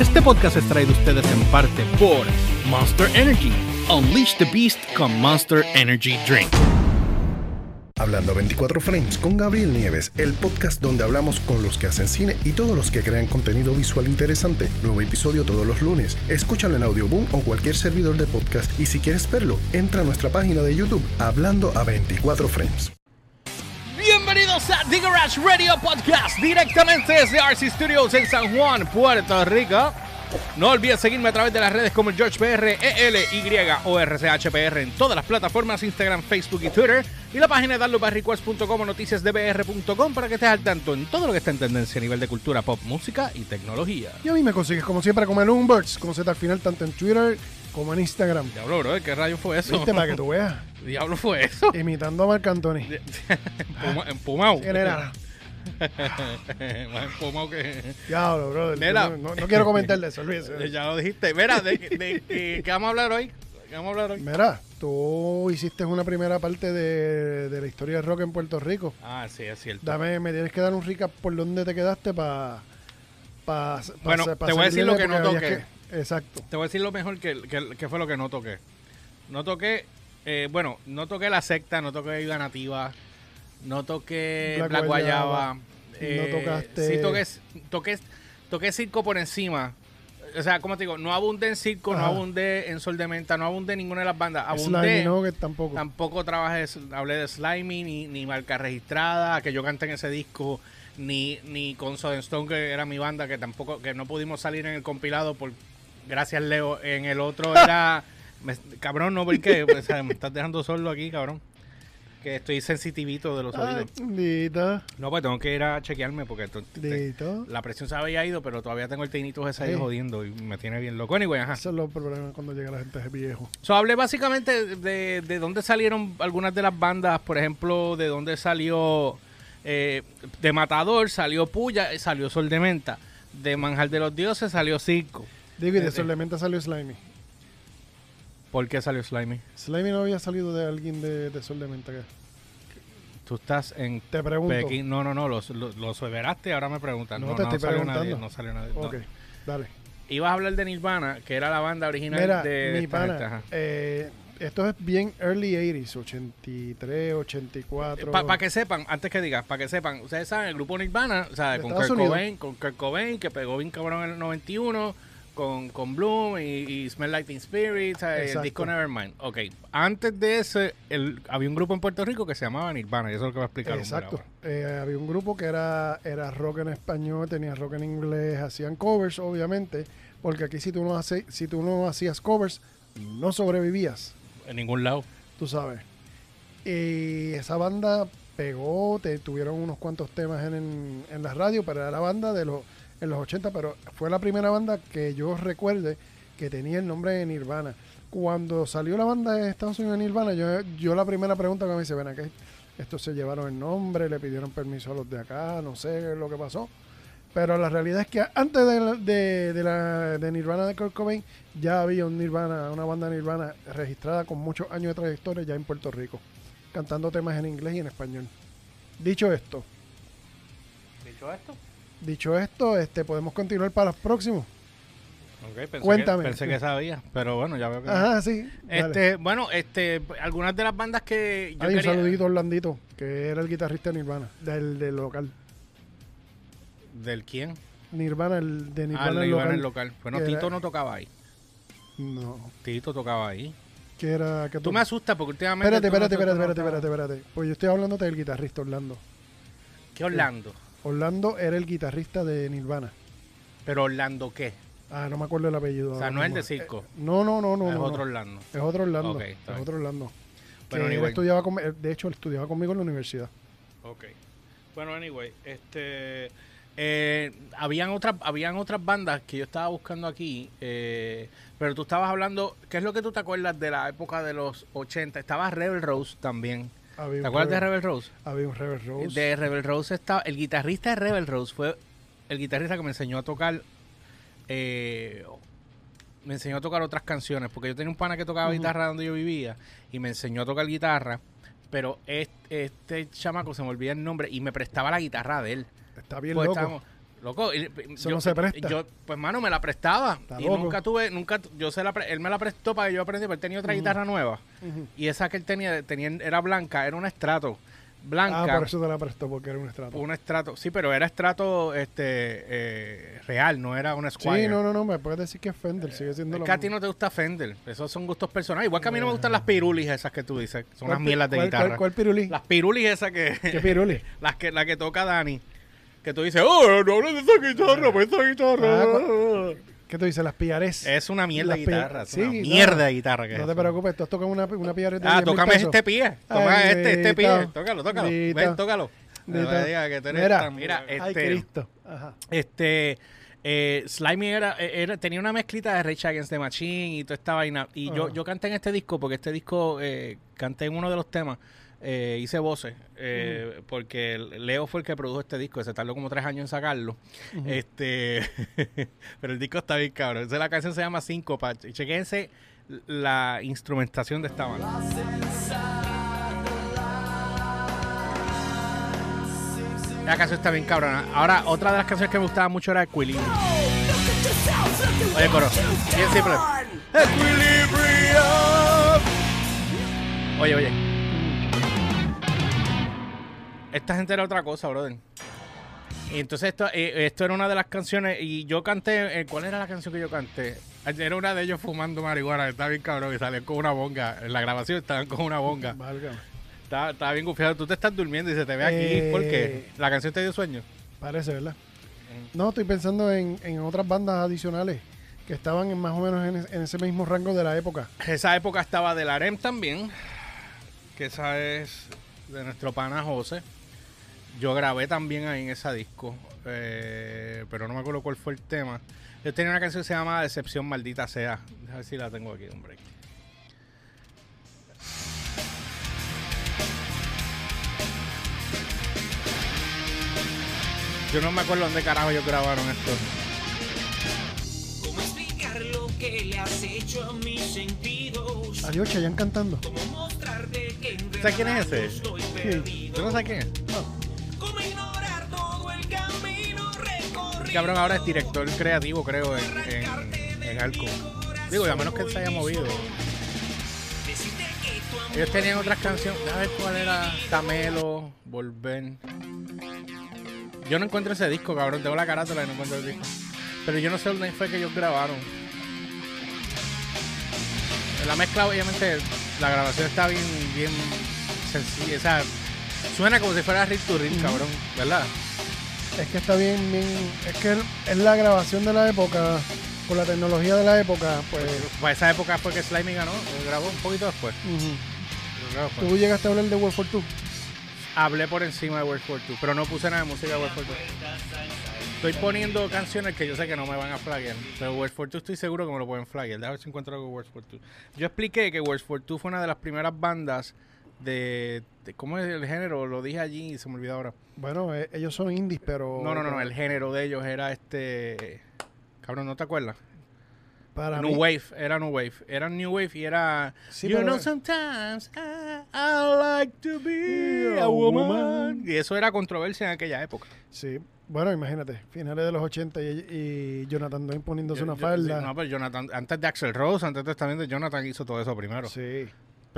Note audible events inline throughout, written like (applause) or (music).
Este podcast es traído a ustedes en parte por Monster Energy. Unleash the Beast con Monster Energy Drink. Hablando 24 Frames con Gabriel Nieves, el podcast donde hablamos con los que hacen cine y todos los que crean contenido visual interesante. Nuevo episodio todos los lunes. Escúchalo en Audioboom o cualquier servidor de podcast y si quieres verlo, entra a nuestra página de YouTube Hablando a 24 Frames. Bienvenidos The Garage Radio Podcast directamente desde RC Studios en San Juan, Puerto Rico. No olvides seguirme a través de las redes como el GeorgePR, ELY o RCHPR en todas las plataformas, Instagram, Facebook y Twitter. Y la página de darlobarrequest.com o noticiasdbr.com para que estés al tanto en todo lo que está en tendencia a nivel de cultura pop, música y tecnología. Y a mí me consigues como siempre como el Umberts, con Z al final tanto en Twitter como en Instagram. Diablo, bro, ¿qué rayo fue eso? ¿Viste? Para que tú veas. (laughs) Diablo fue eso. Imitando a Marc Anthony. (laughs) Empuma- Empumado. ¿Quién era? Más empumado que... Diablo, brother. Mira. No, quiero comentar de eso, olvídese. (laughs) Ya lo dijiste. Mira, ¿de, de, de- qué vamos a hablar hoy? ¿Qué vamos a hablar hoy? Mira, tú hiciste una primera parte de, de la historia del rock en Puerto Rico. Ah, sí, es cierto. Dame, me tienes que dar un recap por dónde te quedaste para... Pa, pa- Bueno, pa- te voy a decir lo que no toqué. que- exacto. Te voy a decir lo mejor que, que, que fue lo que no toqué. No toqué, eh, bueno, no toqué la secta, no toqué Viva Nativa, no toqué Black Black, Guayaba, Guayaba. no tocaste- Sí, toqué, toqué, toqué circo por encima. O sea, como te digo, no abundé en circo, no abundé en Sol de Menta, no abundé en ninguna de las bandas. Slimy Abundé. Nugget tampoco. Tampoco trabajé, hablé de Slimy, ni, ni marca registrada, que yo canté en ese disco, ni, ni con Soden Stone, que era mi banda, que tampoco, que no pudimos salir en el compilado por gracias Leo. En el otro era (laughs) me- cabrón, no porque o sea, me estás dejando solo aquí, cabrón. Que estoy sensitivito de los oídos. No, pues tengo que ir a chequearme porque to- te- dito. la presión se había ido, pero todavía tengo el tinnitus ese ahí jodiendo y me tiene bien loco. Anyway, ajá. Eso es los problemas cuando llega la gente viejo. So, hablé básicamente de, de dónde salieron algunas de las bandas, por ejemplo, de dónde salió eh, de Matador, salió Puya, eh, salió Sol de Menta, de Manjar de los Dioses salió Circo. Digo, y de Eh, Solementa salió Slimy. ¿Por qué salió Slimy? Slimy no había salido de alguien de, de Sol de Menta. ¿qué? Tú estás en Te pregunto. Pekín. No, no, no, lo, lo, lo y ahora me preguntan. No, No, te no, estoy salió preguntando. nadie, no salió nadie. no. Ok, dale. Ibas a hablar de Nirvana, que era la banda original Mira, de, de mi esta gente, pana, ajá. eh, esto es bien early 80s, 83, 84. Para que sepan, antes que digas, para que sepan, ustedes saben, el grupo Nirvana, o sea, De con Estados Kurt, Unidos. Cobain, con Kurt Cobain, que pegó bien cabrón en el 91, con, con Bloom y, y Smell Like Teen Spirit, el disco Nevermind. Ok, antes de ese, el, había un grupo en Puerto Rico que se llamaba Nirvana, y eso es lo que va a explicar Exacto. Eh, había un grupo que era, era rock en español, tenía rock en inglés, hacían covers, obviamente, porque aquí si tú no, hace, si tú no hacías covers, no sobrevivías. En ningún lado. tú sabes. Y esa banda pegó, te, tuvieron unos cuantos temas en, en, en la radio, pero era la banda de los, en los 80, pero fue la primera banda que yo recuerde que tenía el nombre de Nirvana. Cuando salió la banda de Estados Unidos de Nirvana, yo, yo la primera pregunta que me dice, ven acá, estos se llevaron el nombre, le pidieron permiso a los de acá, no sé lo que pasó. Pero la realidad es que antes de, de, de la, de Nirvana de Kurt Cobain, ya había un Nirvana, una banda Nirvana registrada con muchos años de trayectoria ya en Puerto Rico, cantando temas en inglés y en español. Dicho esto, ¿Dicho esto? Dicho esto, este podemos continuar para los próximos. Pensé Cuéntame. Que, pensé que sabía, pero bueno, ya veo que no. Ajá, sí. dale. Este, bueno, este, algunas de las bandas que yo Hay un quería- saludito a Orlandito, que era el guitarrista de Nirvana, del, del local. ¿Del quién? Nirvana, el de ah, Nirvana, el el Nirvana local. el local. Bueno, era- Tito no tocaba ahí. No, Tito tocaba ahí. que era... Que Tú me asustas porque últimamente. Espérate, tú no- espérate, tú no espérate, espérate, tocabas. espérate, espérate. Pues yo estoy hablando del guitarrista Orlando. ¿Qué Orlando? Orlando era el guitarrista de Nirvana. ¿Pero Orlando qué? Ah, no me acuerdo el apellido. O sea, no es el de circo. Eh, no, no, no, no. es no, otro. Orlando. Es otro Orlando. Es bien. otro Orlando. Bueno, que él estudiaba con- eh, de hecho, él estudiaba conmigo en la universidad. Ok. Bueno, anyway, este. eh, habían, otras, habían otras bandas que yo estaba buscando aquí, eh, pero tú estabas hablando, ¿qué es lo que tú te acuerdas de la época de los 80? Estaba Rebel Rose también. Había ¿Te acuerdas de Rebel- Rose? Había un Rebel Rose. De Rebel Rose estaba. El guitarrista de Rebel Rose fue el guitarrista que me enseñó a tocar. eh, me enseñó a tocar otras canciones. Porque yo tenía un pana que tocaba guitarra donde yo vivía. Y me enseñó a tocar guitarra. Pero este, este chamaco se me olvida el nombre. Y me prestaba la guitarra de él. Está bien Pues loco. estábamos- Loco, y- Eso no se presta. Yo, pues, mano, me la prestaba. Está y loco. nunca tuve, nunca, yo se la, él me la prestó para que yo aprendiera, pero él tenía otra guitarra nueva. Y esa que él tenía, tenía, era blanca, era un estrato. Blanca. Ah, por eso te la prestó, porque era un estrato. Un estrato, sí, pero era estrato este eh, real, no era un Squire. Sí, no, no, no, me puedes decir que es Fender, sigue siendo Es lo que a ti no te gusta Fender, esos son gustos personales. Igual que a mí no me gustan las pirulis esas que tú dices, son unas ¿Cuál pi- mierdas de guitarra. ¿Cuál, cuál pirulí? Las pirulis esas que... ¿Qué piruli? (laughs) las que, la que toca Dani. Que tú dices, oh, no hables de esa guitarra, pues esa guitarra. Ah, ¿Qué tú dices? Las pillares. es una mierda de guitarra, es sí, una mierda de guitarra que no es. te preocupes, tú has tocado una, una pillares de Ah, 10 mil tócame este pie. Toma Ay, este, este pie. Tócalo, tócalo. Ven, tócalo. No me digas que tú eres Mira, tan- Mira, Ay, este, Cristo. Ajá. este eh, Slimy era, era- tenía una mezclita de Rage Against the Machine y toda esta vaina. Y yo, Ajá. yo canté en este disco porque este disco eh, canté en uno de los temas. Eh, hice voces eh, porque Leo fue el que produjo este disco. Se tardó como tres años en sacarlo. Este, (laughs) pero el disco está bien cabrón. Entonces, la canción se llama Síncopa. Y Chequense la instrumentación de esta banda. La canción está bien cabrona. Ahora, otra de las canciones que me gustaba mucho era Equilibrio. Oye, coro. Bien simple. Equilibrio. Oye, oye. Esta gente era otra cosa, brother. Y entonces esto, eh, esto era una de las canciones y yo canté, eh, ¿cuál era la canción que yo canté? Era una de ellos fumando marihuana, estaba bien cabrón, y salían con una bonga. En la grabación estaban con una bonga. Válgame. Estaba, estaba bien gufiado. Tú te estás durmiendo y se te ve aquí. Eh, ¿Por qué? ¿La canción te dio sueño? Parece, ¿verdad? No, estoy pensando en, en otras bandas adicionales que estaban en más o menos en, en ese mismo rango de la época. Esa época estaba del Arem también, que esa es de nuestro pana José. Yo grabé también ahí en esa disco, eh, pero no me acuerdo cuál fue el tema. Yo tenía una canción que se llama Decepción Maldita Sea. A ver si la tengo aquí, hombre. Yo no me acuerdo dónde carajo ellos grabaron esto. ¿Cómo explicar lo que le has hecho a mis sentidos? Adiós, Chayanne cantando. ¿Cómo mostrarte que en ¿Sabes quién es ese? Sí. ¿Tú no sabes quién es? ¿Cómo Cabrón ahora es director creativo, creo, en, en, en Alco. Digo, a menos que él se haya movido. Ellos tenían otras canciones. A ver cuál era. Camelo, Volver. Yo no encuentro ese disco, cabrón. Tengo la carátula y no encuentro el disco. Pero yo no sé dónde fue que ellos grabaron. La mezcla, obviamente, la grabación está bien, bien sencilla. O sea, suena como si fuera Rick to Rick, cabrón, ¿verdad? Es que está bien, bien. Es que es la grabación de la época, con la tecnología de la época, pues. Para esa época fue que Slimy ganó, grabó un poquito después. Tú llegaste a hablar de World for Two. Hablé por encima de World War II, pero no puse nada de música de World War II. Estoy poniendo canciones que yo sé que no me van a flaggear, pero World War II estoy seguro que me lo pueden flaggear. Déjame ver si encuentro algo de World War II. Yo expliqué que World War II fue una de las primeras bandas de, de- ¿Cómo es el género? Lo dije allí y se me olvidó ahora. Bueno, eh, ellos son indies, pero. No, no, no, no, el género de ellos era este... Cabrón, ¿no te acuerdas? Para New mí- Wave, era New Wave. Era New Wave y era... Sí, you know, sometimes I, I like to be a A woman. woman. Y eso era controversia en aquella época. Sí. Bueno, imagínate, finales de los 80 y, y Jonathan Dwayne poniéndose Yo- una yo- falda. sí, no, pero Jonathan, antes de Axel Rose, antes de también de Jonathan hizo todo eso primero. Sí.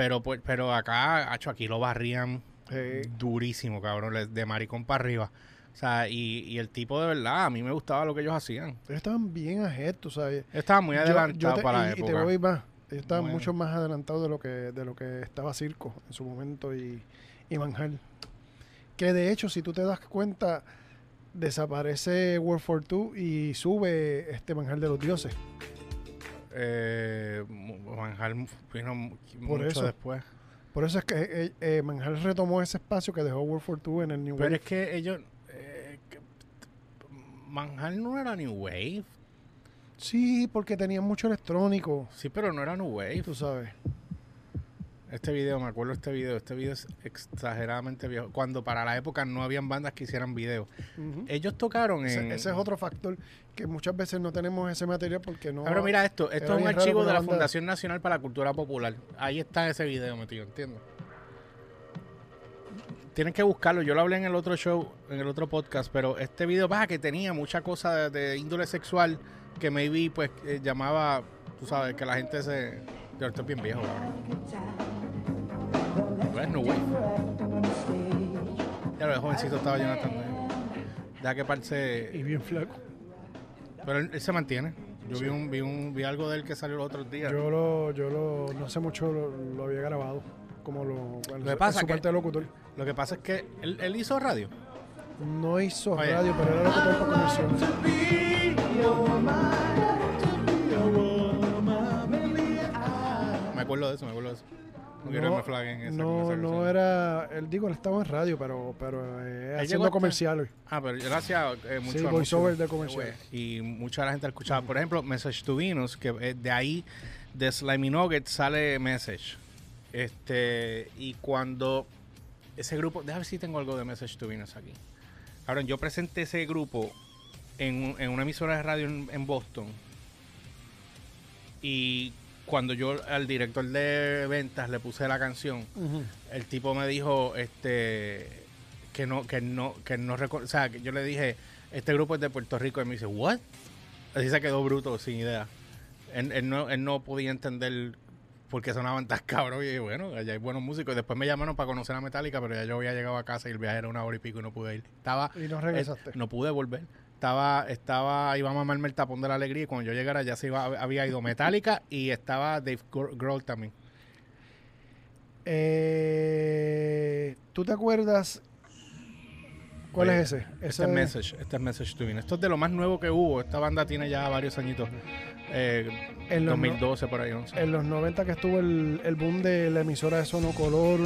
Pero pues, pero acá, hacho, aquí lo barrían sí. durísimo, cabrón, de maricón para arriba. O sea, y, y el tipo de verdad, a mí me gustaba lo que ellos hacían. Ellos estaban bien tú sabes. Estaba muy Yo- adelantado yo te- para la y, y te época. voy más. Ellos estaban Muy mucho más adelantados de lo que de lo que estaba Circo en su momento y, y Manjal. Que de hecho, si tú te das cuenta, desaparece World for Two y sube este Manjal de los Dioses. Eh, Manjar vino Por mucho eso. después. Por eso es que eh, eh, Manjal retomó ese espacio que dejó World for Two en el New Pero Wave. es que ellos... Eh, que- Manjar no era New Wave. Sí, porque tenían mucho electrónico, Sí, pero no era New Wave. tú sabes. Este video, me acuerdo de este video. Este video es exageradamente viejo. Cuando para la época no habían bandas que hicieran videos. Ujú. Ellos tocaron en... ese es otro factor que muchas veces no tenemos ese material porque no. Pero mira esto, esto es un archivo de la Fundación Nacional para la Cultura Popular. Ahí está ese video metido, entiendo. tienen que buscarlo. Yo lo hablé en el otro show, en el otro podcast, pero este video, baja que tenía mucha cosa de, de índole sexual que maybe, pues, eh, llamaba, tú sabes, que la gente se. Yo estoy bien viejo, cabrón. No, güey. Ya lo de jovencito estaba Jonathan. Deja que parece. Y bien flaco. Pero él, él se mantiene. Yo vi, un, vi, un, vi algo de él que salió los otros días. Yo lo, yo lo, no sé mucho, lo, lo había grabado. Como lo, bueno, Lo que pasa su que- parte de locutor. Lo que pasa es que él, él hizo radio. No hizo Oye. radio, pero era locutor para comerciales. Me acuerdo de eso, me acuerdo de eso. No, esa no, no era, él digo, él estaba en radio, pero, pero eh, haciendo hasta- comerciales. Ah, pero gracias eh, mucho Sí, voiceover de comerciales. Y mucha la gente la escuchaba. Por ejemplo, Message to Venus, que eh, de ahí, de Slimy Nugget, sale Message. Este, y cuando ese grupo, déjame ver si tengo algo de Message to Venus aquí. Ahora, yo presenté ese grupo en, en una emisora de radio en, en Boston. Y cuando yo al director de ventas le puse la canción, el tipo me dijo este que no que no que no o sea que yo le dije este grupo es de Puerto Rico y me dice what así se quedó bruto sin idea. Él, él no él no podía entender por qué sonaban tan cabrón y bueno allá hay buenos músicos y después me llamaron para conocer a Metallica pero ya yo había llegado a casa y el viaje era una hora y pico y no pude ir. Estaba Y no regresaste. eh, no pude volver estaba estaba iba a mamarme el tapón de la alegría y cuando yo llegara ya se iba había ido Metallica y estaba Dave Gro- Grohl también Eh, ¿Tú te acuerdas cuál Oye, es ese? Este Ese es Message, este es Message to. Esto es de lo más nuevo que hubo. Esta banda tiene ya varios añitos. Eh, En los 2012 por ahí, 11. En los 90 que estuvo el, el boom de la emisora de Sonocolor.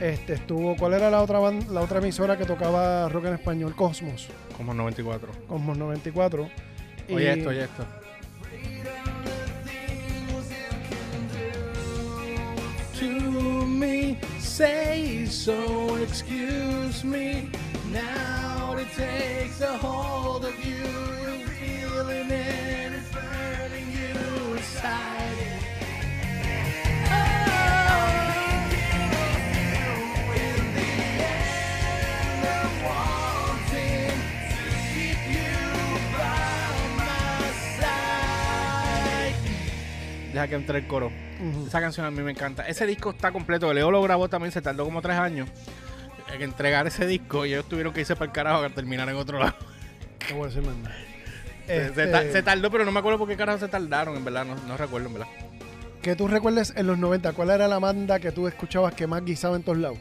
Este estuvo, ¿cuál era la otra ban- la otra emisora que tocaba rock en español? Cosmos, Como 94. Cosmos 94. Oye Y- esto, oye esto. To me, say so, excuse me. Now it takes a hold of you. You're feeling it, it's Deja que entre el coro. Esa canción a mí me encanta. Ese disco está completo. Leo lo grabó también, se tardó como tres años en entregar ese disco y ellos tuvieron que irse para el carajo a terminar en otro lado. No voy a decir más nada. Se- Este, Se, ta- se tardó, pero no me acuerdo por qué carajo se tardaron, en verdad. No, no recuerdo, en verdad. que tú recuerdes en los 90, ¿cuál era la banda que tú escuchabas que más guisaba en todos lados?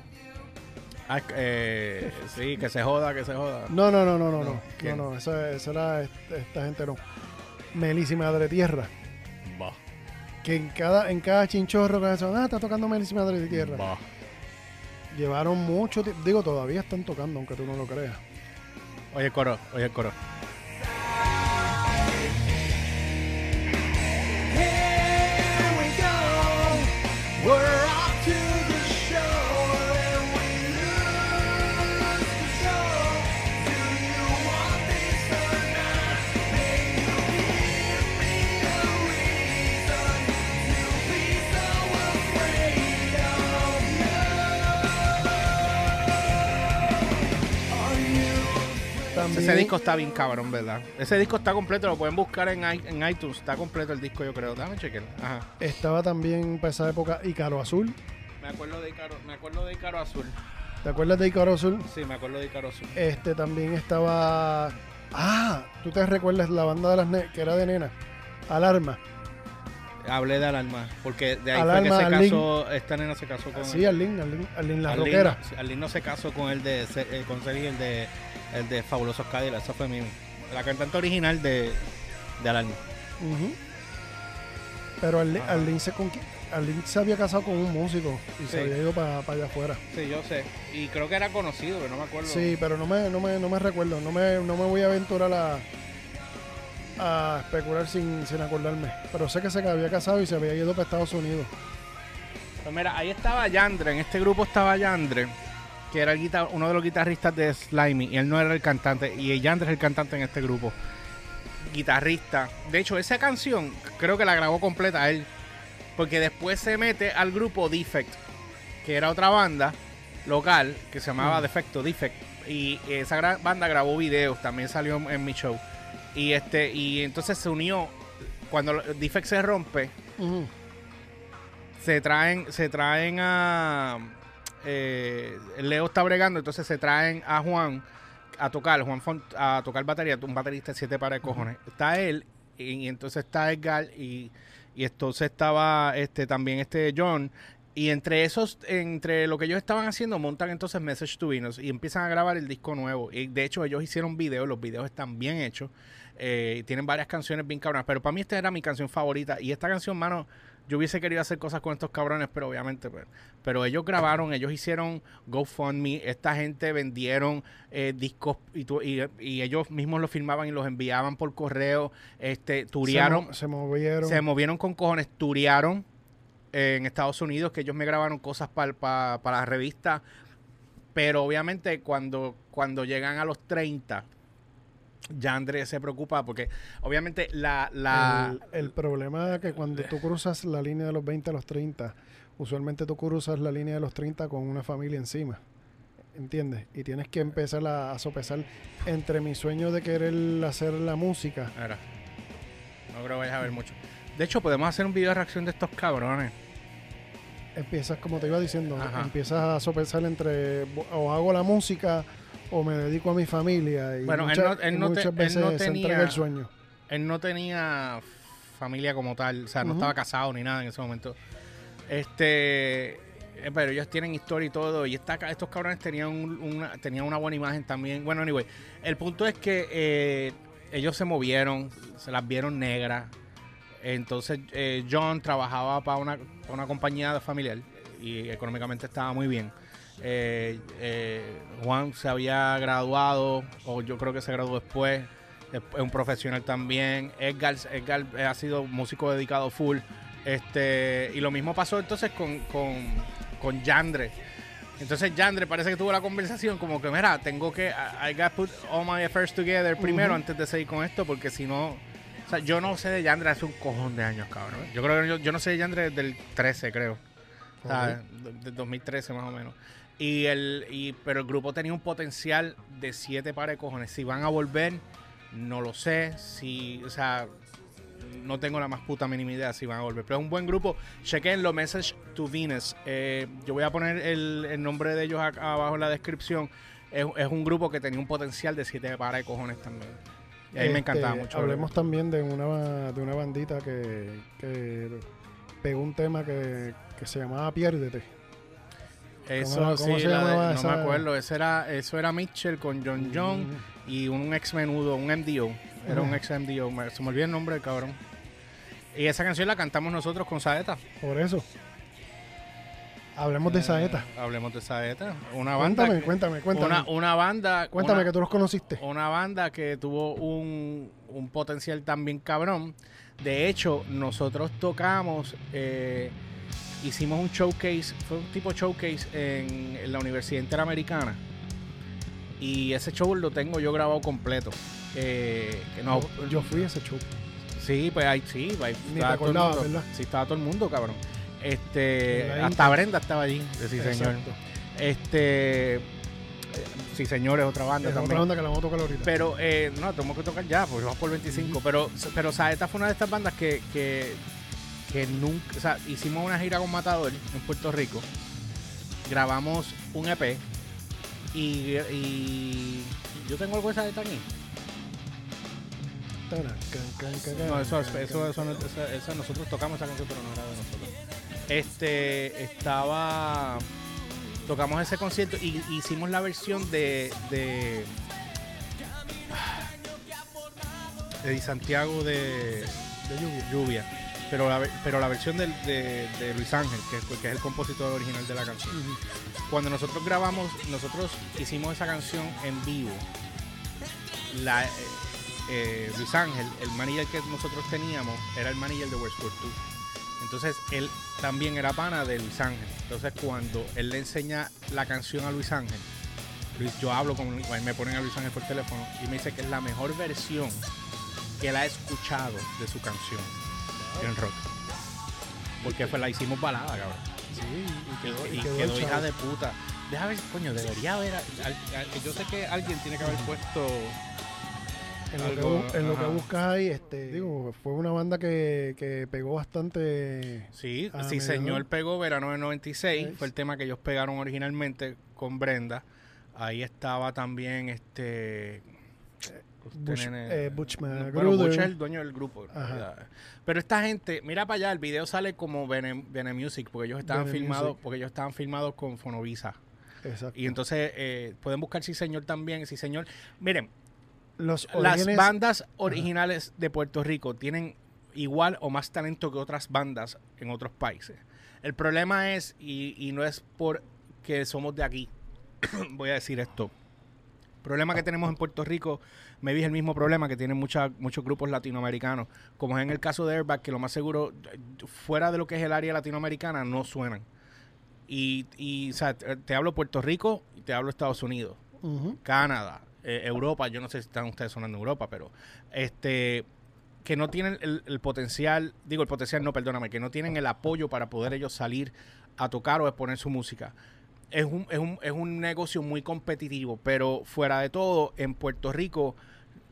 Ah, eh, sí, que se joda, que se joda. No, no, no, no, no, No, no. No, esa, esa era est- esta gente no. Melissa y Madre Tierra. Que en cada, en cada chinchorro que hacen, ah, está tocando Madre Tierra. bah. Llevaron mucho tiempo. Digo, todavía están tocando, aunque tú no lo creas. Oye el coro, oye el coro. Here we go. We're Ese disco está bien cabrón, ¿verdad? Ese disco está completo, lo pueden buscar en, i- en iTunes. Está completo el disco, yo creo. Déjame chequear. Ajá. estaba también para esa época Ícaro Azul. Me acuerdo de Icaro, me acuerdo de Icaro Azul. ¿Te acuerdas de Ícaro Azul? Sí, me acuerdo de Icaro Azul. Este también estaba. Ah, tú te recuerdas la banda de las ne- que era de nena. Alarma. Hablé de Alarma, porque de ahí Alarma, fue que se casó, esta nena se casó con Sí, Arlene, Arlene, Arlene la Arlene rockera. no- sí, Arlene no se casó con el de Se- eh, con Sergi, el de el de Fabulosos Cadillacs, esa fue mi la cantante original de, de Alarma. Pero Arlene. Arlene se, Arlene se había casado con un músico y Sí. se había ido para allá afuera. Sí, yo sé. Y creo que era conocido, pero no me acuerdo. Sí, pero no me, no me, no me recuerdo. No me, no me voy a aventurar a, a especular sin, sin acordarme. Pero sé que se había casado y se había ido para Estados Unidos. Pues mira, ahí estaba Yandre, en este grupo estaba Yandre, que era el guitar- uno de los guitarristas de Slimy, y él no era el cantante, y Yandre es el cantante en este grupo. Guitarrista. De hecho, esa canción creo que la grabó completa él, porque después se mete al grupo Defect, que era otra banda, local que se llamaba Mm. Defecto, Defect. Y esa banda grabó videos, también salió en, mi show. Y este y entonces se unió, cuando Defect se rompe, se traen, se traen a eh, Leo está bregando, entonces se traen a Juan a tocar, Juan Font, a tocar batería, un baterista de siete pares de cojones. Está él, y, y entonces está Edgar, y, y entonces estaba este también este John. Y entre esos, entre lo que ellos estaban haciendo, montan entonces Message to Venus y empiezan a grabar el disco nuevo. Y de hecho, ellos hicieron videos, los videos están bien hechos. eh, tienen varias canciones bien cabronas. Pero para mí esta era mi canción favorita. Y esta canción, mano, yo hubiese querido hacer cosas con estos cabrones, pero obviamente, pues, pero ellos grabaron, ellos hicieron GoFundMe, esta gente vendieron eh, discos y, tu- y- y ellos mismos los filmaban y los enviaban por correo, este, Se, mo- se movieron. se movieron con cojones, turiaron en Estados Unidos, que ellos me grabaron cosas para la revista, pero obviamente cuando, cuando llegan a los 30, ya Andrés se preocupa porque obviamente la... la el, el problema es que cuando tú cruzas la línea de los 20 a los 30, usualmente tú cruzas la línea de los 30 con una familia encima. ¿Entiendes? Y tienes que empezar a, a sopesar entre mi sueño de querer hacer la música. No creo que vayas a ver mucho. De hecho, podemos hacer un video de reacción de estos cabrones. Empiezas, como te iba diciendo, Ajá. empiezas a sopesar entre o hago la música o me dedico a mi familia. Y Bueno, él no- él no te- él no tenía- el sueño. Él no tenía familia como tal, o sea, no estaba casado ni nada en ese momento. Este, eh, pero ellos tienen historia y todo, y esta, estos cabrones tenían, un- una, tenían una buena imagen también. Bueno, anyway, el punto es que eh, ellos se movieron, se las vieron negras. Entonces, eh, John trabajaba para una, pa' una compañía familiar y económicamente estaba muy bien. Eh, eh, Juan se había graduado, o yo creo que se graduó después. Es un profesional también. Edgar, Edgar eh, ha sido músico dedicado full. Este, y lo mismo pasó entonces con, con, con Yandre. Entonces Yandre parece que tuvo la conversación como que, mira, tengo que, I I got put all my affairs together primero antes de seguir con esto, porque si no, o sea, yo no sé de Yandre hace un cojón de años, cabrón. Yo creo que yo, yo no sé de Yandre desde el 13, creo. O sea, de- de 2013 más o menos. Y el, y, pero el grupo tenía un potencial de siete pares de cojones. Si van a volver, no lo sé. Si, o sea, no tengo la más puta mínima idea si van a volver. Pero es un buen grupo. Chequen Message to Venus. Eh, yo voy a poner el, el nombre de ellos acá abajo en la descripción. Es, es un grupo que tenía un potencial de siete pares de cojones también. Y a mí me Este, encantaba mucho. Hablemos también de una, de una bandita que, que pegó un tema que, que se llamaba Piérdete. Eso ¿Cómo- cómo sí, se la de- no me acuerdo. Eso era, eso era Mitchell con John John. Mm, y un ex menudo, un MDO. Era un ex MDO. me- Se me olvidó el nombre del cabrón. Y esa canción la cantamos nosotros con Saeta. Por eso. Hablemos de Saeta. Eh, hablemos de Saeta. Una banda. Cuéntame, que- cuéntame, cuéntame. Una, una banda. cuéntame una, que tú los conociste. una banda que tuvo un, un potencial también cabrón. De hecho, nosotros tocamos. eh, hicimos un showcase. Fue un tipo showcase en, en la Universidad Interamericana. Y ese show lo tengo yo grabado completo. Eh, que no, yo, yo fui a ese show. Sí, pues ahí sí, ahí Ni estaba todo el mundo. ¿verdad? Sí, estaba todo el mundo, cabrón. Este, hasta. Brenda estaba allí, sí señor. Este, eh, sí señor es otra banda Es también. otra banda que la vamos a tocar ahorita. Pero eh, no, tengo que tocar ya, porque vamos por 25. Pero, pero Saeta fue una de estas bandas que, que, que nunca, o sea, hicimos una gira con Matador en Puerto Rico. Grabamos un EP y, y yo tengo algo de Saeta aquí. No, eso, eso, eso, eso- nosotros tocamos esa canción, pero no era de nosotros. Este, estaba, tocamos ese concierto y hicimos la versión de, de, de Santiago de, De lluvia. Lluvia, pero la, pero la versión de, de Luis Ángel, que, es- que es el compositor original de la canción. Cuando nosotros grabamos, nosotros hicimos esa canción en vivo. La, eh, eh, Luis Ángel, el manager que nosotros teníamos, era el manager de Westworld 2. Entonces él también era pana de Luis Ángel. Entonces cuando él le enseña la canción a Luis Ángel, Luis, yo hablo con él, me ponen a Luis Ángel por teléfono y me dice que es la mejor versión que él ha escuchado de su canción en rock. Porque fue, la hicimos balada, cabrón. Sí, y quedó, Y, quedó hija de puta. Déjame ver, coño, debería haber. al- al- yo sé que alguien tiene que haber puesto. En lo, que, algo, bu- en lo que ajá. buscas ahí, este, digo, fue una banda que, que pegó bastante. Sí, sí, señor pegó verano del 96. Nice. Fue el tema que ellos pegaron originalmente con Brenda. Ahí estaba también este. Bush, nene- eh, Butch Bueno. Butch es el dueño del grupo. Pero esta gente, mira para allá, el video sale como Bene, Bene Music, porque ellos estaban Bene filmados, Music. porque ellos estaban filmados con Fonovisa. Exacto. Y entonces eh, pueden buscar Sí Señor también, Sí Señor. Miren, Los las bandas originales de Puerto Rico tienen igual o más talento que otras bandas en otros países. El problema es, y, y no es porque somos de aquí, (coughs) voy a decir esto. El problema que tenemos en Puerto Rico, me vi el mismo problema que tienen mucha- muchos grupos latinoamericanos, como es en el caso de Airbag, que lo más seguro, fuera de lo que es el área latinoamericana, no suenan. Y, y o sea, te, hablo Puerto Rico y te hablo Estados Unidos. Canadá, eh, Europa, yo no sé si están ustedes sonando en Europa, pero este que no tienen el, el potencial, digo el potencial, no, perdóname, que no tienen el apoyo para poder ellos salir a tocar o exponer su música. Es un, es un, es un negocio muy competitivo, pero fuera de todo, en Puerto Rico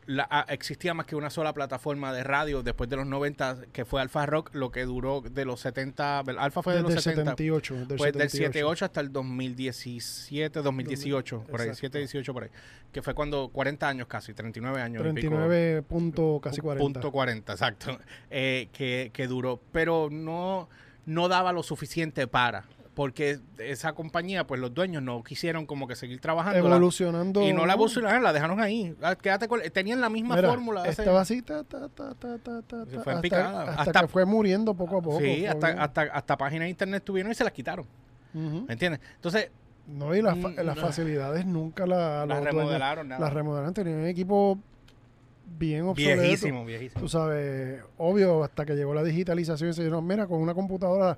la- ah, existía más que una sola plataforma de radio después de los 90, que fue Alfa Rock, lo que duró de los 70, Alfa fue de Desde los 70, 78. Del pues del 78. 78 hasta el 2017, 2018, por ahí, Exacto. 7, 18 por ahí. Que fue cuando 40 años casi, 39 años. y pico. 39 punto casi 40. Punto 40, exacto. (laughs) Eh, que, que duró. Pero no, no daba lo suficiente para. Porque esa compañía, pues los dueños no quisieron como que seguir trabajando. Evolucionando. Y no la evolucionaron, la dejaron ahí. Ah, Quédate con, tenían la misma Mira, fórmula. hace- Estaba así, ta, ta, ta, ta, ta, ta, Se fue hasta, picada. hasta Hasta- que fue muriendo poco a poco. sí, hasta, hasta, hasta páginas de internet tuvieron y se las quitaron. ¿Me entiendes? Entonces, No, y las, Mm, las facilidades nunca la, las dueños- remodelaron. nada. Las remodelaron. Tenían un equipo bien obsoleto. Viejísimo, viejísimo. Tú sabes, obvio, hasta que llegó la digitalización, se dijeron, mira, con una computadora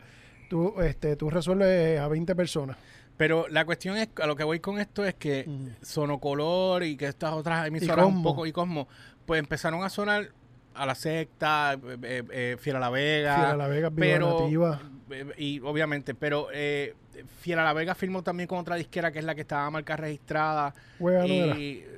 tú, este, tú resuelves a 20 personas. Pero la cuestión es, a lo que voy con esto es que Ujú. Sonocolor y que estas otras emisoras un poco y Cosmo, pues empezaron a sonar a la secta, eh, eh, eh, Fiel a la Vega. Fiel a la Vega, pero, Nativa. eh, y obviamente, pero eh, Fiel a la Vega firmó también con otra disquera que es la que estaba marca registrada. Hueva no era. y no,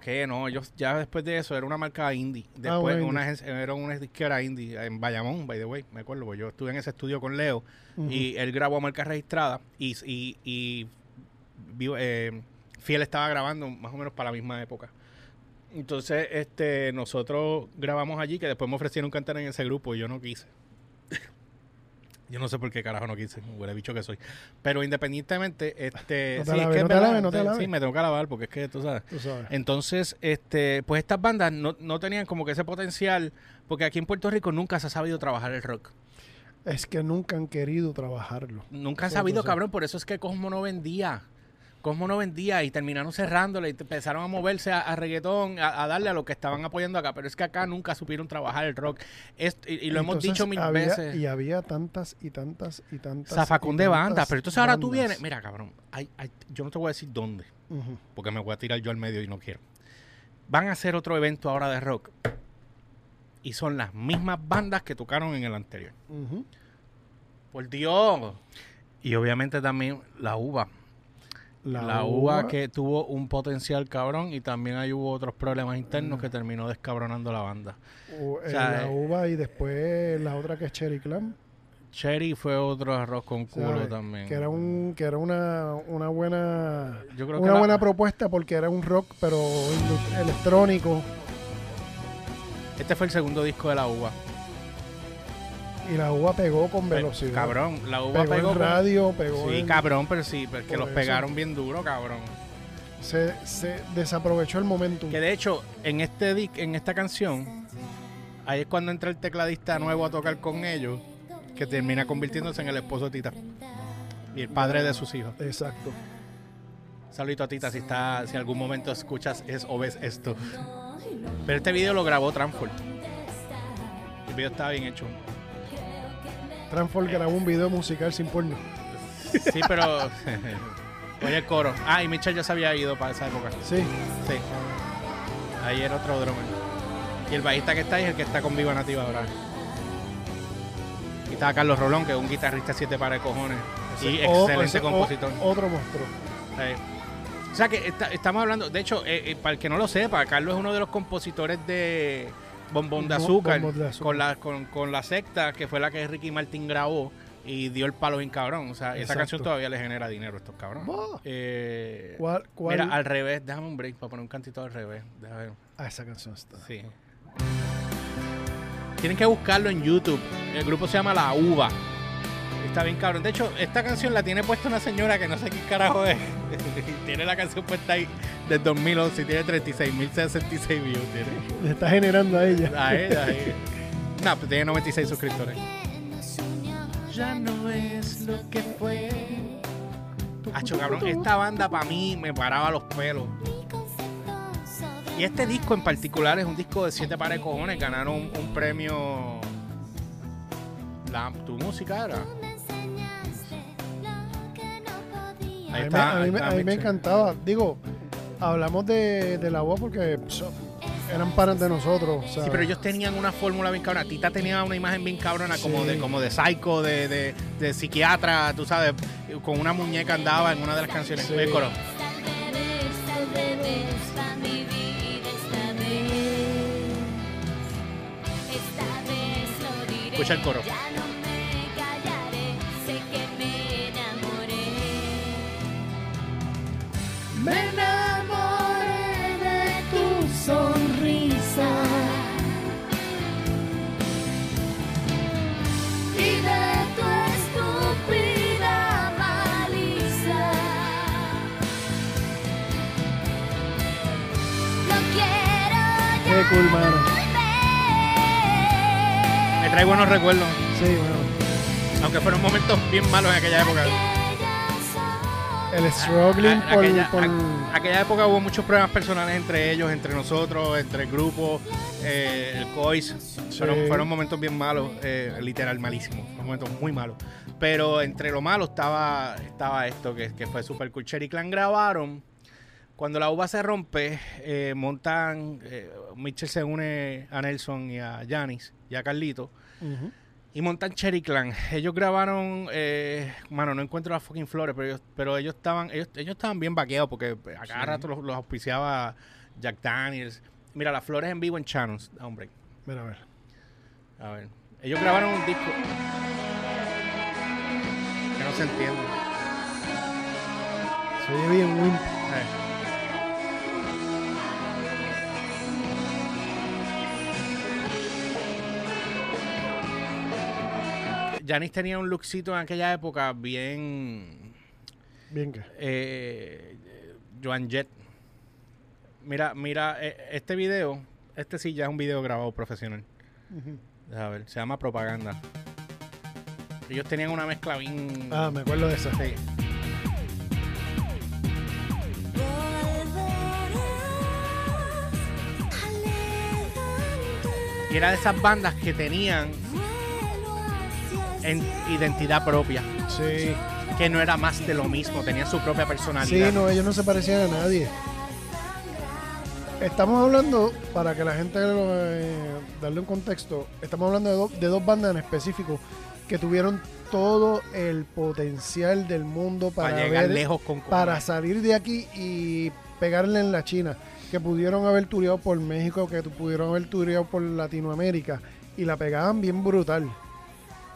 que no, ellos ya después de eso era una marca indie. Ah, Después una una, indie. era una disquera indie en Bayamón, by the way, me acuerdo, porque yo estuve en ese estudio con Leo y él grabó a marca registrada y, y, eh, Fiel estaba grabando más o menos para la misma época. Entonces, este, nosotros grabamos allí, que después me ofrecieron cantar en ese grupo y yo no quise. Yo no sé por qué carajo no quise, huele bicho que soy. Pero independientemente, este, sí, me tengo que alabar porque es que tú sabes. Tú sabes. Entonces, este, pues estas bandas no, no tenían como que ese potencial, porque aquí en Puerto Rico nunca se ha sabido trabajar el rock. Es que nunca han querido trabajarlo. Nunca han sabido, cabrón, por eso es que Cosmo no vendía. Cosmo no vendía y terminaron cerrándole y empezaron a moverse a, a reggaetón, a, a darle a lo que estaban apoyando acá. Pero es que acá nunca supieron trabajar el rock. Est- y, y lo hemos dicho mil había- veces. Y había tantas y tantas y tantas. Zafacón de bandas. Pero entonces ahora tú vienes. Mira, cabrón, hay- hay- yo no te voy a decir dónde, porque me voy a tirar yo al medio y no quiero. Van a hacer otro evento ahora de rock. Y son las mismas bandas que tocaron en el anterior. Por Dios. Y obviamente también la uva. La, uva, que tuvo un potencial cabrón y también ahí hubo otros problemas internos que terminó descabronando la banda. eh, sea, la eh, uva y después la otra que es Cherry Clam. Cherry fue otro arroz con culo ¿sabes? también. Que era un que era una, una buena Yo creo que una la- buena propuesta porque era un rock pero electrónico Este fue el segundo disco de la uva. Y la uva pegó con velocidad. Cabrón, la uva Pegó, pegó en con- radio, pegó Sí, en- cabrón, pero sí, pero es que Por los eso. pegaron bien duro, cabrón. se, se desaprovechó el momentum. Que de hecho, en este en esta canción, ahí es cuando entra el tecladista nuevo a tocar con ellos, que termina convirtiéndose en el esposo de Tita. Y el padre de sus hijos. Exacto. Saludito a Tita si está, si algún momento escuchas es o ves esto. Pero este video lo grabó Transform. El video estaba bien hecho. Transform grabó un video musical sin porno. Sí, pero. (laughs) Oye el coro. Ah, y Michelle ya se había ido para esa época. Sí. Sí. Ahí era otro drummer. Y el bajista que está ahí es el que está con Viva Nativa ahora. Y estaba Carlos Rolón, que es un guitarrista siete pares de cojones. Y excelente o- compositor. otro monstruo. O sea que está- estamos hablando, de hecho, eh, eh, para el que no lo sepa, Carlos es uno de los compositores de Bombón de Azúcar, Bombón de Azúcar. Con, la, con, con la secta, que fue la que Ricky Martin grabó y dio el palo bien cabrón. O sea, esa canción todavía le genera dinero a estos cabrones. Eh, ¿Cuál? cuál? Mira, al revés, déjame un break para poner un cantito al revés. Déjame ver. Ah, esa canción está. Sí. Tienen que buscarlo en YouTube. El grupo se llama La Uva. Está bien cabrón. De hecho, esta canción la tiene puesta una señora que no sé qué carajo es. (laughs) tiene la canción puesta ahí desde 2011 y tiene 36.066 views. Tiene. Le está generando a ella. A ella, a ella. No, pues tiene 96 suscriptores. Ya no es lo que fue. Hacho, cabrón, esta banda para mí me paraba los pelos. Y este disco en particular es un disco de siete pares de cojones. Ganaron un, un premio. La, tu música era. Ahí está, a mí ahí me- está a mí me Mitchell. encantaba. Digo, hablamos de, de la UA porque so- eran pares de nosotros. Sí, pero ellos tenían una fórmula bien cabrona. Tita tenía una imagen bien cabrona, como Sí. de como de psycho, de, de, de psiquiatra, tú sabes, con una muñeca andaba en una de las canciones. Sí. Coro. Escucha el coro. Me enamoré de tu sonrisa y de tu estúpida malicia. No quiero ya Qué cool, volver. Me trae buenos recuerdos, Sí, bueno. aunque fueron momentos bien malos en aquella época. El struggling A- por, aquella, por- a- aquella época hubo muchos problemas personales entre ellos, entre nosotros, entre el grupo, eh, el COIS. Fueron, fueron momentos bien malos, eh, literal malísimos. Momentos muy malos. Pero entre lo malo estaba, estaba esto, que, que fue super cool. Cherry Clan grabaron. Cuando la uva se rompe, eh, montan. eh, Mitchell se une a Nelson y a Janis y a Carlito. Ujú. Y montan Cherry Clan. Ellos grabaron, eh, mano, no encuentro las fucking flores, pero ellos, pero ellos estaban, ellos, ellos estaban bien vaqueados porque a cada rato los, los auspiciaba Jack Daniels. Mira, las flores en vivo en Channels, hombre. Mira, a ver. A ver. Ellos grabaron un disco. Que no se entiende. Se oye bien Wimp. Eh. Janis tenía un lookcito en aquella época bien Bien que. eh, Joan Jett. Mira, mira, eh, este video, este sí ya es un video grabado profesional. A ver, se llama Propaganda. Ellos tenían una mezcla bien. Ah, me acuerdo de esa. Sí. Y era de esas bandas que tenían en identidad propia, Sí. que no era más de lo mismo, tenían su propia Sí, personalidad. no, ellos no se parecían a nadie. Estamos hablando, para que la gente lo, eh, darle un contexto, estamos hablando de, do- de dos bandas en específico que tuvieron todo el potencial del mundo para, para, llegar ver- lejos con para salir de aquí y pegarle en la China, que pudieron haber tureado por México, que pudieron haber tureado por Latinoamérica y la pegaban bien brutal.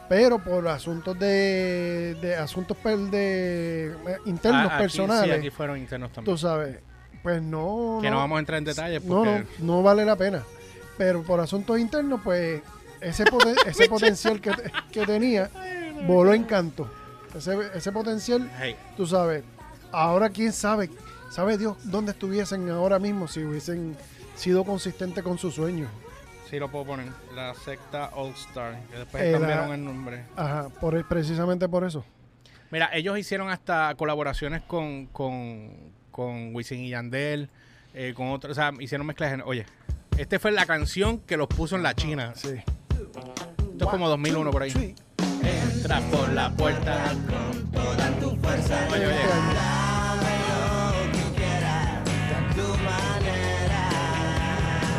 Pero por asuntos de, de asuntos per- de, eh, internos Ah, aquí- personales, Sí, aquí fueron internos también. tú sabes, pues no que no vamos a entrar en detalles no, porque no, no vale la pena. Pero por asuntos internos, pues ese, poten- (laughs) ese potencial que, que tenía voló en canto. Ese, ese potencial Hey, tú sabes, ahora quién sabe, sabe Dios dónde estuviesen ahora mismo si hubiesen sido consistentes con sus sueños. Sí lo puedo poner. La secta All Star. Que después Eh, la- cambiaron el nombre. Ajá, por, precisamente por eso. Mira, ellos hicieron hasta colaboraciones con, con, con Wisin y Yandel, eh, con otros, o sea, hicieron mezclas. Oye, esta fue la canción que los puso en la China. Sí. Esto es como 2001 por ahí. Entra por la puerta con toda tu fuerza. Oye, oye.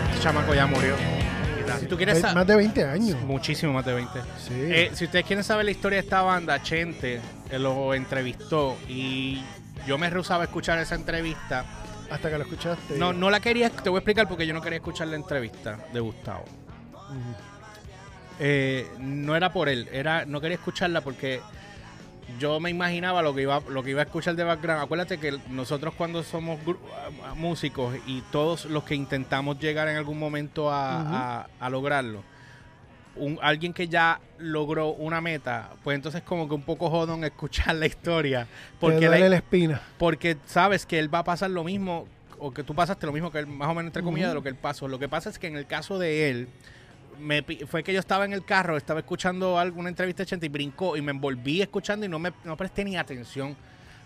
Este chamaco ya murió. Si tú quieres Ve- sa- Más de 20 años. Muchísimo más de 20. Sí. Eh, si ustedes quieren saber la historia de esta banda, Chente eh, lo entrevistó y yo me rehusaba a escuchar esa entrevista. Hasta que lo escuchaste. No, no la quería, te voy a explicar porque yo no quería escuchar la entrevista de Gustavo. Eh, no era por él, era no quería escucharla porque yo me imaginaba lo que iba lo que iba a escuchar de background. Acuérdate que nosotros cuando somos gru- a- a- músicos y todos los que intentamos llegar en algún momento a, a- a lograrlo, un, alguien que ya logró una meta, pues entonces como que un poco jodón (laughs) escuchar la historia Porque duele la- la espina. porque sabes que él va a pasar lo mismo, o que tú pasaste lo mismo que él, más o menos entre comillas, de lo que él pasó. Lo que pasa es que en el caso de él, me, fue que yo estaba en el carro, estaba escuchando alguna entrevista de Chente y brincó y me envolví escuchando y no me no presté ni atención.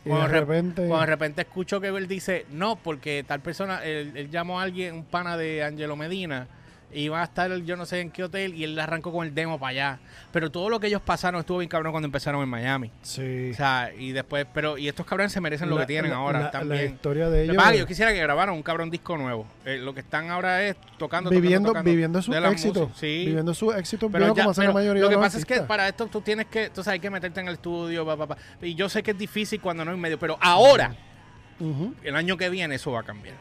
Cuando de re- repente. Cuando de repente escucho que él dice, no, porque tal persona, él, él llamó a alguien, un pana de Angelo Medina, va a estar yo no sé en qué hotel, y él arrancó con el demo para allá. Pero todo lo que ellos pasaron estuvo bien cabrón cuando empezaron en Miami. Sí. O sea, y después, pero, y estos cabrones se merecen lo que tienen la- ahora la- La también. historia de ellos. yo quisiera que grabaran un cabrón disco nuevo. Eh, lo que están ahora es tocando, viviendo, tocando, tocando viviendo su éxito. Sí. Viviendo su éxito Pero, viejo ya- como hace pero la mayoría lo que pasa es que para esto tú tienes que, entonces hay que meterte en el estudio, pa, pa, pa. y yo sé que es difícil cuando no hay medio, pero ahora, el año que viene, eso va a cambiar.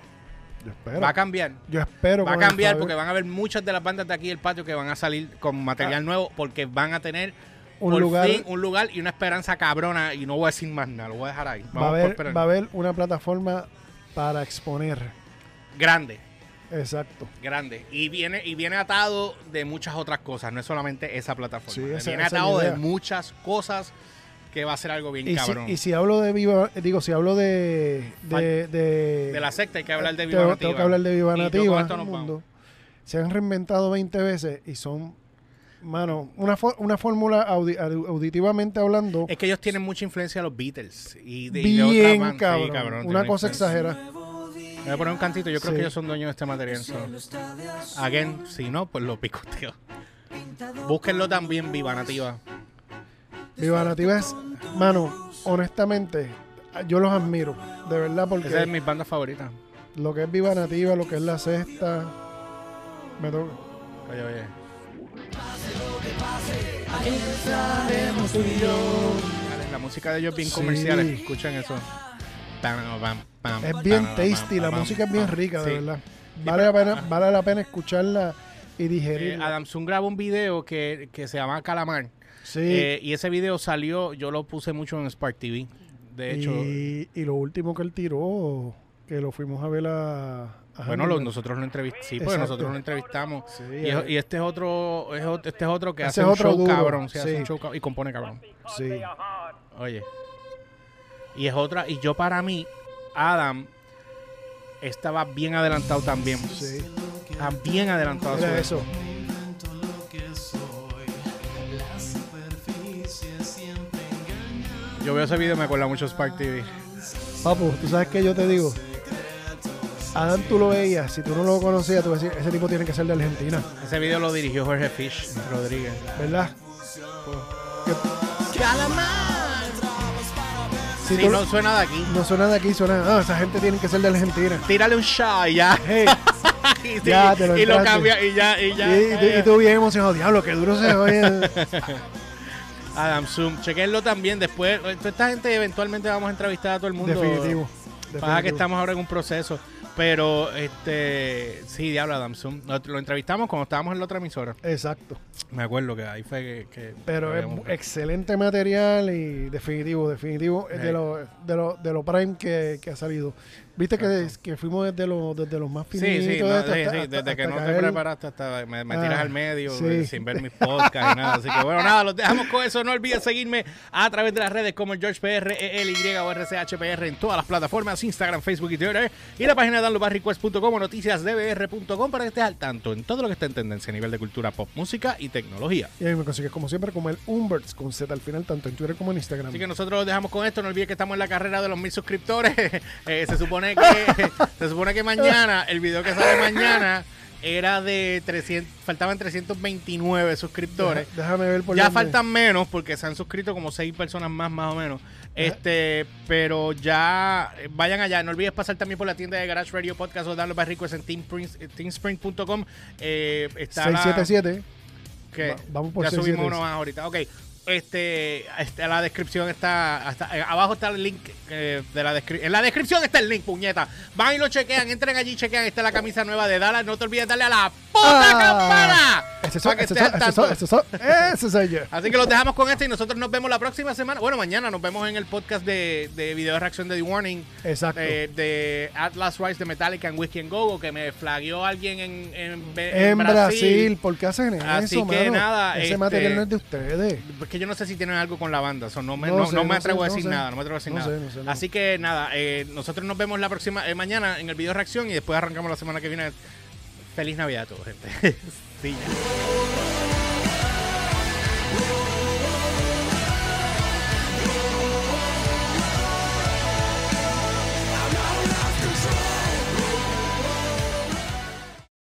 Yo espero. Va a cambiar. Yo espero. Va a cambiar porque van a haber muchas de las bandas de aquí del patio que van a salir con material nuevo porque van a tener Un por lugar- fin un lugar y una esperanza cabrona y no voy a decir más nada, lo voy a dejar ahí. Va a, haber, va a haber una plataforma para exponer. Grande. Exacto. grande y viene y viene atado de muchas otras cosas no es solamente esa plataforma Sí, esa- viene esa atado de muchas cosas que va a ser algo bien Y si, cabrón y si hablo de Viva, digo, si hablo de. de, de, de la secta hay que hablar de tengo- Viva tengo, Nativa que hablar de Viva Y Nativa. con esto nos mundo. vamos. Se han reinventado 20 veces y son. Mano, una, una fórmula audi- au- auditivamente hablando. es que ellos tienen mucha influencia de los Beatles y de, y bien bandas. Sí, cabrón. Una cosa influencia. exagera. voy a poner un cantito yo creo Sí. que ellos son dueños de este material so. again si no pues lo picoteo búsquenlo también Viva Nativa Viva Nativa es. Mano, honestamente, yo los admiro. De verdad, porque. esa es mi banda favorita lo que es Viva Nativa, lo que es la cesta. Me toca. oye oye La música de ellos es bien Sí. comercial, eso. Pam, pam, pam, Es bien tasty, la música es bien rica, de Sí. verdad. Vale la, pena, vale la pena escucharla y Eh, digerirla. Adam Zoom grabó un video que, que se llama Calamar. sí. Eh, y ese video salió, yo lo puse mucho en Spark TV. De hecho, y, y lo último que él tiró, que lo fuimos a ver a. bueno, lo- nosotros lo entrevistamos. Sí, porque Exacto. nosotros lo entrevistamos. Sí, Y, eh, y este es otro, es este es otro que hace un otro show duro, cabrón. sí, hace un show cabrón y compone cabrón. sí. Oye. Y es otra, y yo para mí, Adam estaba bien adelantado también. sí. Bien adelantado. a su eso. Yo veo ese video y me acuerda mucho Spark TV. Papu, tú sabes que yo te digo. Adam, tú lo veías, si tú no lo conocías, tú decías, ese tipo tiene que ser de Argentina, Ese video lo dirigió Jorge Fish Rodríguez. ¿verdad? Si Sí, no no, suena de aquí. no suena de aquí, suena, ah, esa gente tiene que ser de Argentina. Tírale un shot y ya. Hey, y, (laughs) sí, Ya, te lo y lo cambia y ya, y ya. y, y tú- y tú bien emocionado, diablo, qué duro se oye. (laughs) Adam Zoom, chequenlo también después. Toda esta gente eventualmente vamos a entrevistar a todo el mundo. Definitivo. Pasa que definitivo. estamos ahora en un proceso. Pero, este, sí, diablo, Adam Zoom. Lo, entrevistamos cuando estábamos en la otra emisora. Exacto. Me acuerdo que ahí fue que. que- Pero es excelente material y definitivo, definitivo. Sí. de lo, de lo, de lo prime que, que ha salido. Viste que, que fuimos desde lo, desde los más finitos. sí, no, hasta- sí, hasta- sí, hasta- desde que no te preparaste hasta me, me tiras Ah, al medio sí. eh, sin ver mis podcasts y nada. Así que bueno, nada, los dejamos con eso. No olvides seguirme a través de las redes como el George PR, ELY o RCHPR en todas las plataformas, Instagram, Facebook y Twitter. Y la página de downloadbarrequest.com o noticiasdbr.com para que estés al tanto en todo lo que está en tendencia a nivel de cultura pop, música y tecnología. Y ahí me consigues como siempre como el Umberts con Z al final, tanto en Twitter como en Instagram. Así que nosotros los dejamos con esto. No olvides que estamos en la carrera de los mil suscriptores. (laughs) Eh, se supone que (laughs) se supone que mañana, el video que sale mañana era de 300, faltaban 329 suscriptores. Deja- Déjame ver por Ya dónde. faltan menos porque se han suscrito como seis personas más, más o menos. Este, pero ya eh, vayan allá. No olvides pasar también por la tienda de Garage Radio Podcast o darle para ricos en eh, teamspring.com. Eh, está la- 677. que Va- vamos por ya subimos 676. uno más ahorita. Ok. Este, este, la descripción está, hasta- eh, abajo está el link eh, de la descripción. En la descripción está el link, puñeta. Van y lo chequean, entren allí, chequean. Esta es la camisa nueva de Dallas. No te olvides darle a la puta campana. Ah, Ese para soy, soy, (laughs) ese soy yo. Así que los dejamos con este y nosotros nos vemos la próxima semana. Bueno, mañana nos vemos en el podcast de, de video de reacción de The Warning. Exacto. eh, de Atlas Rise de Metallica en Whiskey and Go que me flagueó alguien en, en, en En Brasil, ¿por qué hacen Así eso, que mano? nada, Ese este- material no es de ustedes yo no sé si tienen algo con la banda. No, me, atrevo a decir nada. No me atrevo a decir nada. Así que nada, eh, nosotros nos vemos la próxima eh, mañana en el video reacción y después arrancamos la semana que viene. Feliz Navidad a todos, gente. (laughs) sí.